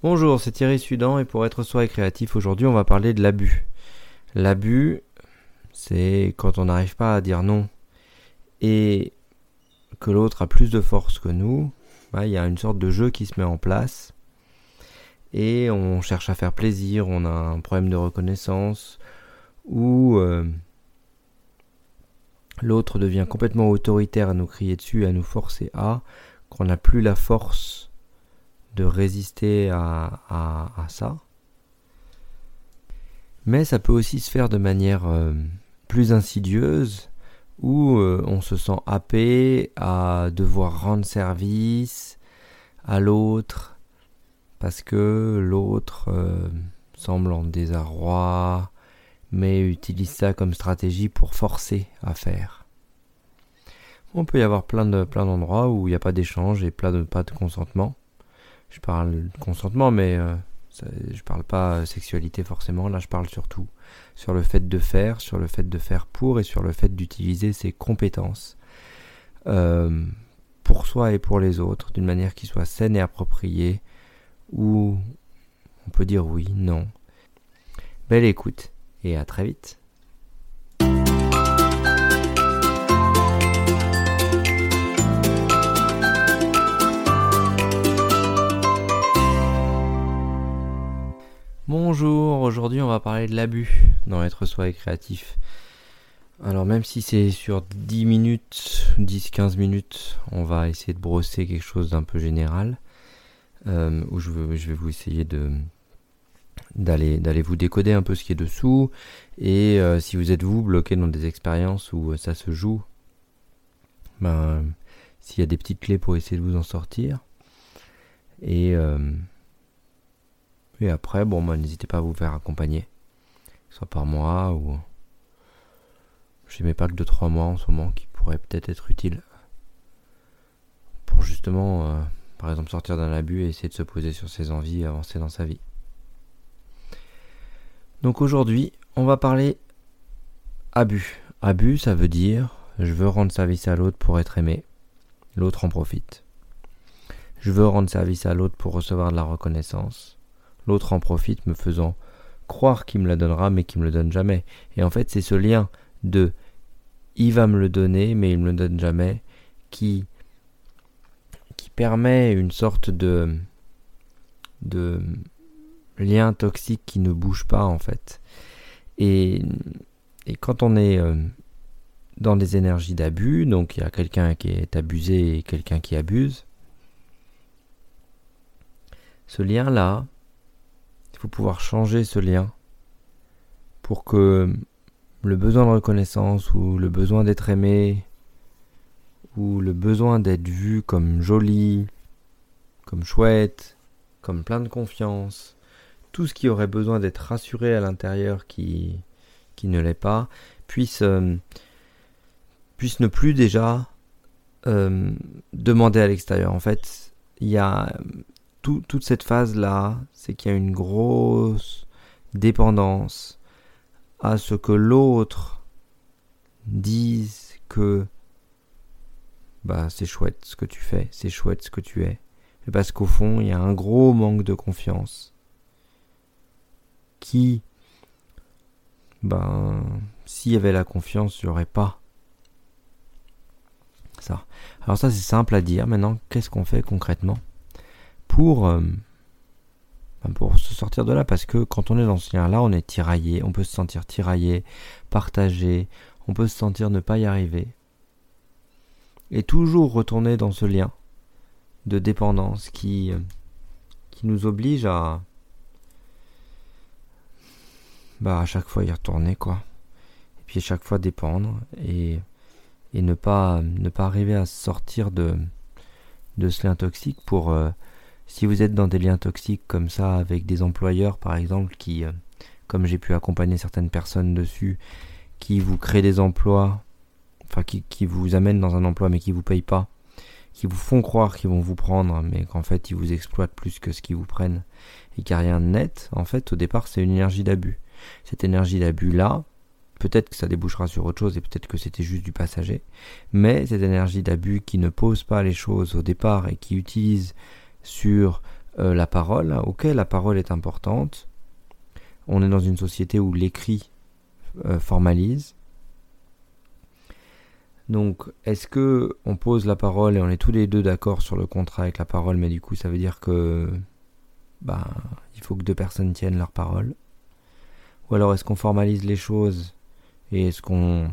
Bonjour, c'est Thierry Sudan et pour être soi et créatif, aujourd'hui on va parler de l'abus. L'abus, c'est quand on n'arrive pas à dire non et que l'autre a plus de force que nous, bah, il y a une sorte de jeu qui se met en place et on cherche à faire plaisir, on a un problème de reconnaissance ou euh, l'autre devient complètement autoritaire à nous crier dessus, à nous forcer à, qu'on n'a plus la force de résister à, ça. Mais ça peut aussi se faire de manière euh, plus insidieuse, où euh, on se sent happé à devoir rendre service à l'autre, parce que l'autre euh, semble en désarroi, mais utilise ça comme stratégie pour forcer à faire. On peut y avoir plein de plein d'endroits où il n'y a pas d'échange et plein de pas de consentement. Je parle de consentement, mais euh, je parle pas sexualité forcément. Là, je parle surtout sur le fait de faire, sur le fait de faire pour et sur le fait d'utiliser ses compétences euh, pour soi et pour les autres d'une manière qui soit saine et appropriée. Où on peut dire oui, non. Belle écoute et à très vite. Bonjour, aujourd'hui on va parler de l'abus dans être soi et créatif. Alors même si c'est sur 10 minutes, 10-15 minutes, on va essayer de brosser quelque chose d'un peu général, euh, je, vais vous essayer de, d'aller vous décoder un peu ce qui est dessous et euh, si vous êtes vous bloqué dans des expériences où euh, ça se joue ben s'il y a des petites clés pour essayer de vous en sortir et et après bon ben, n'hésitez pas à vous faire accompagner soit par moi ou j'ai mes packs de 3 mois en ce moment qui pourraient peut-être être utiles pour justement par exemple sortir d'un abus et essayer de se poser sur ses envies et avancer dans sa vie donc aujourd'hui, on va parler abus. Abus, ça veut dire je veux rendre service à l'autre pour être aimé. L'autre en profite. Je veux rendre service à l'autre pour recevoir de la reconnaissance. L'autre en profite me faisant croire qu'il me la donnera mais qu'il me le donne jamais. Et en fait, c'est ce lien de il va me le donner mais il me le donne jamais qui qui permet une sorte de de lien toxique qui ne bouge pas en fait. Et, quand on est euh, dans des énergies d'abus, donc il y a quelqu'un qui est abusé et quelqu'un qui abuse, ce lien-là, il faut pouvoir changer ce lien pour que le besoin de reconnaissance ou le besoin d'être aimé ou le besoin d'être vu comme joli, comme chouette, comme plein de confiance, tout ce qui aurait besoin d'être rassuré à l'intérieur qui, ne l'est pas, puisse, euh, puisse ne plus déjà euh, demander à l'extérieur. En fait, il y a toute cette phase-là, c'est qu'il y a une grosse dépendance à ce que l'autre dise que bah c'est chouette ce que tu fais, c'est chouette ce que tu es. parce qu'au fond, il y a un gros manque de confiance qui, ben, s'il y avait la confiance, il n'y aurait pas ça. Alors ça, c'est simple à dire. Maintenant, qu'est-ce qu'on fait concrètement? Pour, euh, pour se sortir de là Parce que quand on est dans ce lien-là, on est tiraillé, on peut se sentir tiraillé, partagé, on peut se sentir ne pas y arriver. Et toujours retourner dans ce lien de dépendance qui, euh, qui nous oblige à, bah à chaque fois y retourner quoi. Et puis à chaque fois dépendre et, et ne pas ne pas arriver à sortir de de ce lien toxique pour euh, si vous êtes dans des liens toxiques comme ça avec des employeurs par exemple qui euh, comme j'ai pu accompagner certaines personnes dessus qui vous créent des emplois enfin qui, vous amènent dans un emploi mais qui vous payent pas qui vous font croire qu'ils vont vous prendre, mais qu'en fait ils vous exploitent plus que ce qu'ils vous prennent, et qu'il n'y a rien de net, en fait au départ c'est une énergie d'abus. Cette énergie d'abus-là, peut-être que ça débouchera sur autre chose et peut-être que c'était juste du passager, mais cette énergie d'abus qui ne pose pas les choses au départ et qui utilise sur euh, la parole. Ok, la parole est importante. On est dans une société où l'écrit euh, formalise. Donc, est-ce que on pose la parole et on est tous les deux d'accord sur le contrat avec la parole, mais du coup, ça veut dire que, bah, il faut que deux personnes tiennent leur parole? Ou alors, est-ce qu'on formalise les choses et est-ce qu'on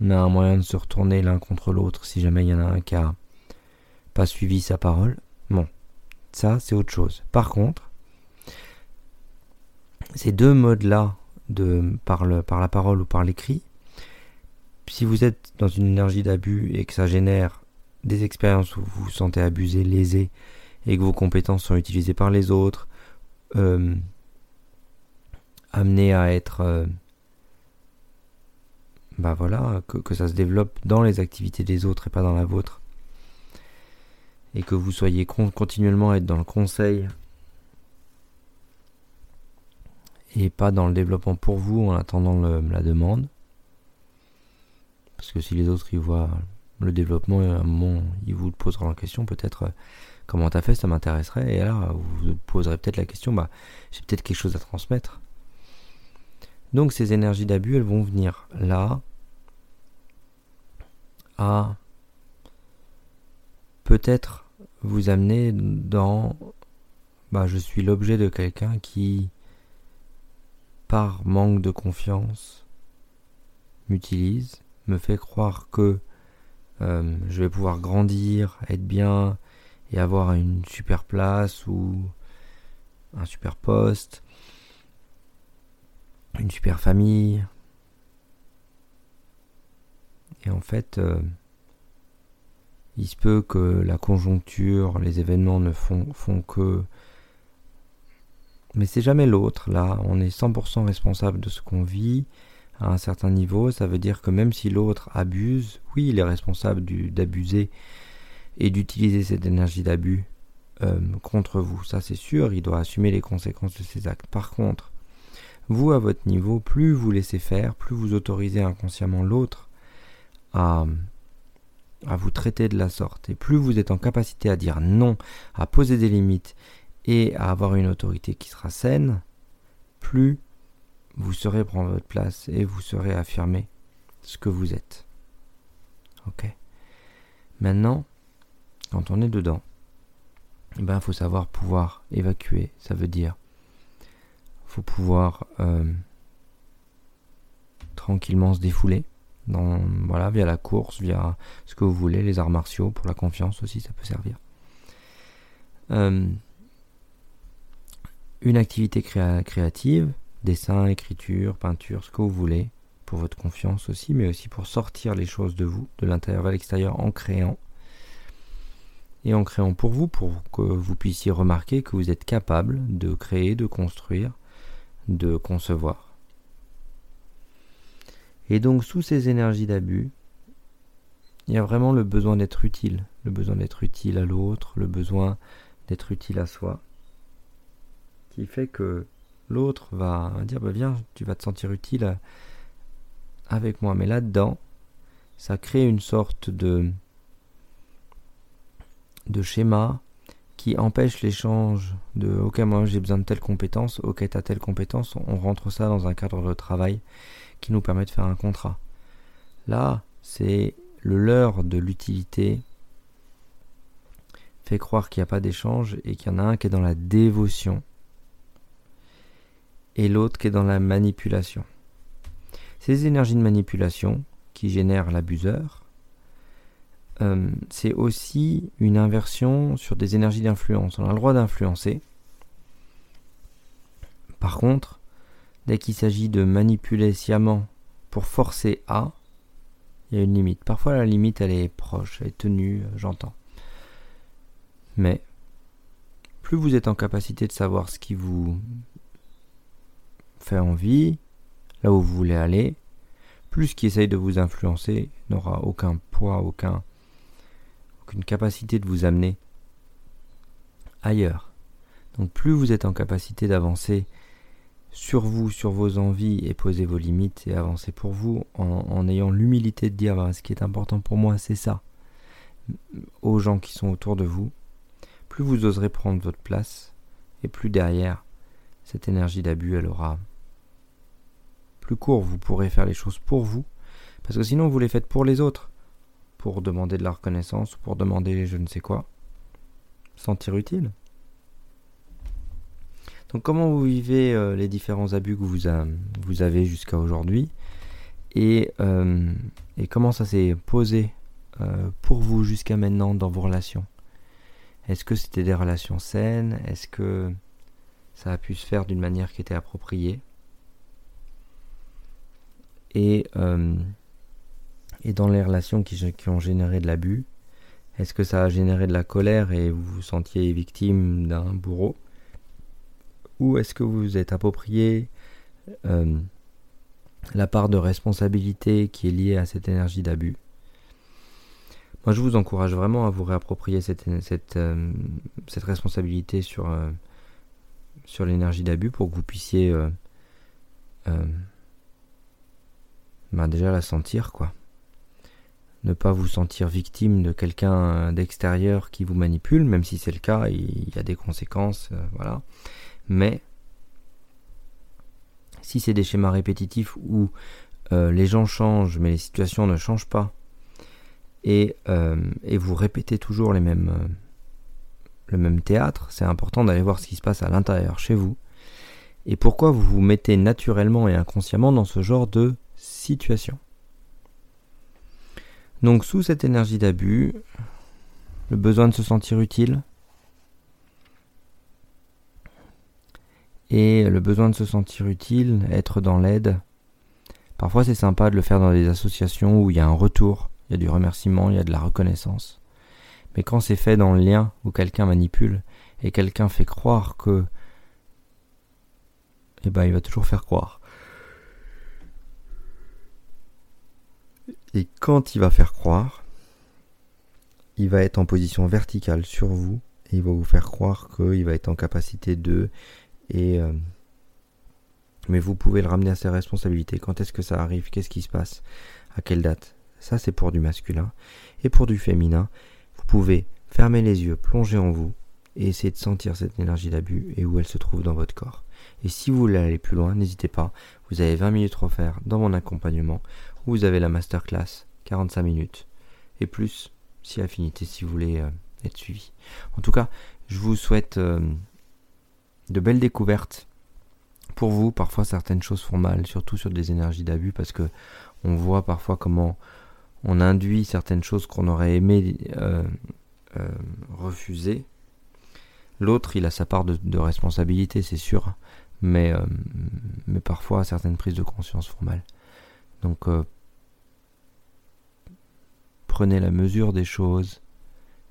a un moyen de se retourner l'un contre l'autre si jamais il y en a un qui a pas suivi sa parole? Bon, ça, c'est autre chose. Par contre, ces deux modes-là de par, la parole ou par l'écrit, si vous êtes dans une énergie d'abus et que ça génère des expériences où vous vous sentez abusé, lésé, et que vos compétences sont utilisées par les autres, euh, amené à être... Euh, bah voilà, que, ça se développe dans les activités des autres et pas dans la vôtre. Et que vous soyez continuellement être dans le conseil et pas dans le développement pour vous en attendant la demande. Parce que si les autres ils voient le développement, à un moment ils vous poseront la question peut-être euh, comment t'as fait, ça m'intéresserait. Et là vous vous poserez peut-être la question, bah j'ai peut-être quelque chose à transmettre. Donc ces énergies d'abus, elles vont venir là à peut-être vous amener dans bah je suis l'objet de quelqu'un qui par manque de confiance, m'utilise, me fait croire que euh, je vais pouvoir grandir, être bien et avoir une super place ou un super poste, une super famille. Et en fait, euh, il se peut que la conjoncture, les événements ne font, que mais c'est jamais l'autre. Là, on est 100% responsable de ce qu'on vit à un certain niveau. Ça veut dire que même si l'autre abuse, oui, il est responsable d'abuser et d'utiliser cette énergie d'abus euh, contre vous. Ça, c'est sûr, il doit assumer les conséquences de ses actes. Par contre, vous, à votre niveau, plus vous laissez faire, plus vous autorisez inconsciemment l'autre à, à vous traiter de la sorte, et plus vous êtes en capacité à dire non, à poser des limites et à avoir une autorité qui sera saine, plus vous saurez prendre votre place et vous saurez affirmer ce que vous êtes. Ok Maintenant, quand on est dedans, il eh ben, faut savoir pouvoir évacuer. Ça veut dire, faut pouvoir euh, tranquillement se défouler. Voilà, via la course, via ce que vous voulez, les arts martiaux, pour la confiance aussi, ça peut servir. Euh, une activité créative, dessin, écriture, peinture, ce que vous voulez, pour votre confiance aussi, mais aussi pour sortir les choses de vous, de l'intérieur vers l'extérieur, en créant. Et en créant pour vous, pour que vous puissiez remarquer que vous êtes capable de créer, de construire, de concevoir. Et donc sous ces énergies d'abus, il y a vraiment le besoin d'être utile, le besoin d'être utile à l'autre, le besoin d'être utile à soi qui fait que l'autre va dire bah viens, tu vas te sentir utile avec moi. Mais là-dedans, ça crée une sorte de de schéma qui empêche l'échange de ok moi j'ai besoin de telle compétence, ok t'as telle compétence, on rentre ça dans un cadre de travail qui nous permet de faire un contrat. Là, c'est le leurre de l'utilité fait croire qu'il n'y a pas d'échange et qu'il y en a un qui est dans la dévotion et l'autre qui est dans la manipulation. Ces énergies de manipulation qui génèrent l'abuseur, euh, c'est aussi une inversion sur des énergies d'influence. On a le droit d'influencer. Par contre, dès qu'il s'agit de manipuler sciemment pour forcer à, il y a une limite. Parfois la limite elle est proche, elle est tenue, euh, j'entends. Mais plus vous êtes en capacité de savoir ce qui vous fait envie, là où vous voulez aller, plus qui essaye de vous influencer n'aura aucun poids, aucun, aucune capacité de vous amener ailleurs. Donc plus vous êtes en capacité d'avancer sur vous, sur vos envies et poser vos limites et avancer pour vous en, ayant l'humilité de dire bah, ce qui est important pour moi c'est ça. Aux gens qui sont autour de vous, plus vous oserez prendre votre place, et plus derrière, cette énergie d'abus, elle aura plus court, vous pourrez faire les choses pour vous, parce que sinon vous les faites pour les autres, pour demander de la reconnaissance, pour demander je ne sais quoi, sentir utile. Donc comment vous vivez euh, les différents abus que vous, avez jusqu'à aujourd'hui? Et, euh, et, comment ça s'est posé euh, pour vous jusqu'à maintenant dans vos relations? Est-ce que c'était des relations saines? Est-ce que ça a pu se faire d'une manière qui était appropriée? Et, dans les relations qui ont généré de l'abus, est-ce que ça a généré de la colère et vous vous sentiez victime d'un bourreau? Ou est-ce que vous êtes approprié euh, la part de responsabilité qui est liée à cette énergie d'abus? Moi, je vous encourage vraiment à vous réapproprier cette, cette, euh, cette responsabilité sur, euh, sur l'énergie d'abus pour que vous puissiez ben déjà la sentir, quoi ne pas vous sentir victime de quelqu'un d'extérieur qui vous manipule, même si c'est le cas, il y a des conséquences, voilà. Mais si c'est des schémas répétitifs où euh, les gens changent, mais les situations ne changent pas, et, euh, et vous répétez toujours les mêmes, le même théâtre, c'est important d'aller voir ce qui se passe à l'intérieur chez vous. Et pourquoi vous vous mettez naturellement et inconsciemment dans ce genre de situation? Donc sous cette énergie d'abus, le besoin de se sentir utile et le besoin de se sentir utile, être dans l'aide. Parfois c'est sympa de le faire dans des associations où il y a un retour, il y a du remerciement, il y a de la reconnaissance. Mais quand c'est fait dans le lien où quelqu'un manipule et quelqu'un fait croire que eh ben il va toujours faire croire. Et quand il va faire croire, il va être en position verticale sur vous et il va vous faire croire qu'il va être en capacité de et euh, mais vous pouvez le ramener à ses responsabilités. Quand est-ce que ça arrive? Qu'est-ce qui se passe? À quelle date? Ça c'est pour du masculin et pour du féminin. Vous pouvez fermer les yeux, plonger en vous et essayer de sentir cette énergie d'abus et où elle se trouve dans votre corps. Et si vous voulez aller plus loin, n'hésitez pas. Vous avez 20 minutes faire dans mon accompagnement vous avez la masterclass, 45 minutes, et plus si affinité si vous voulez euh, être suivi. En tout cas, je vous souhaite euh, de belles découvertes. Pour vous, parfois certaines choses font mal, surtout sur des énergies d'abus, parce que on voit parfois comment on induit certaines choses qu'on aurait aimé euh, refuser. L'autre, il a sa part de, responsabilité, c'est sûr, mais, mais parfois certaines prises de conscience font mal. Donc Prenez la mesure des choses,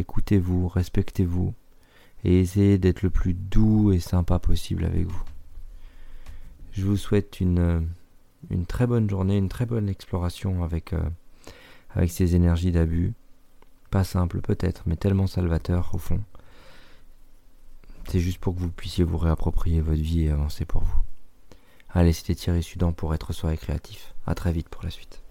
écoutez-vous, respectez-vous, et essayez d'être le plus doux et sympa possible avec vous. Je vous souhaite une, une très bonne journée, une très bonne exploration avec, euh, avec ces énergies d'abus. Pas simple peut-être, mais tellement salvateur au fond. C'est juste pour que vous puissiez vous réapproprier votre vie et avancer pour vous. Allez, c'était Thierry Sudan pour être soirée créatif. À très vite pour la suite.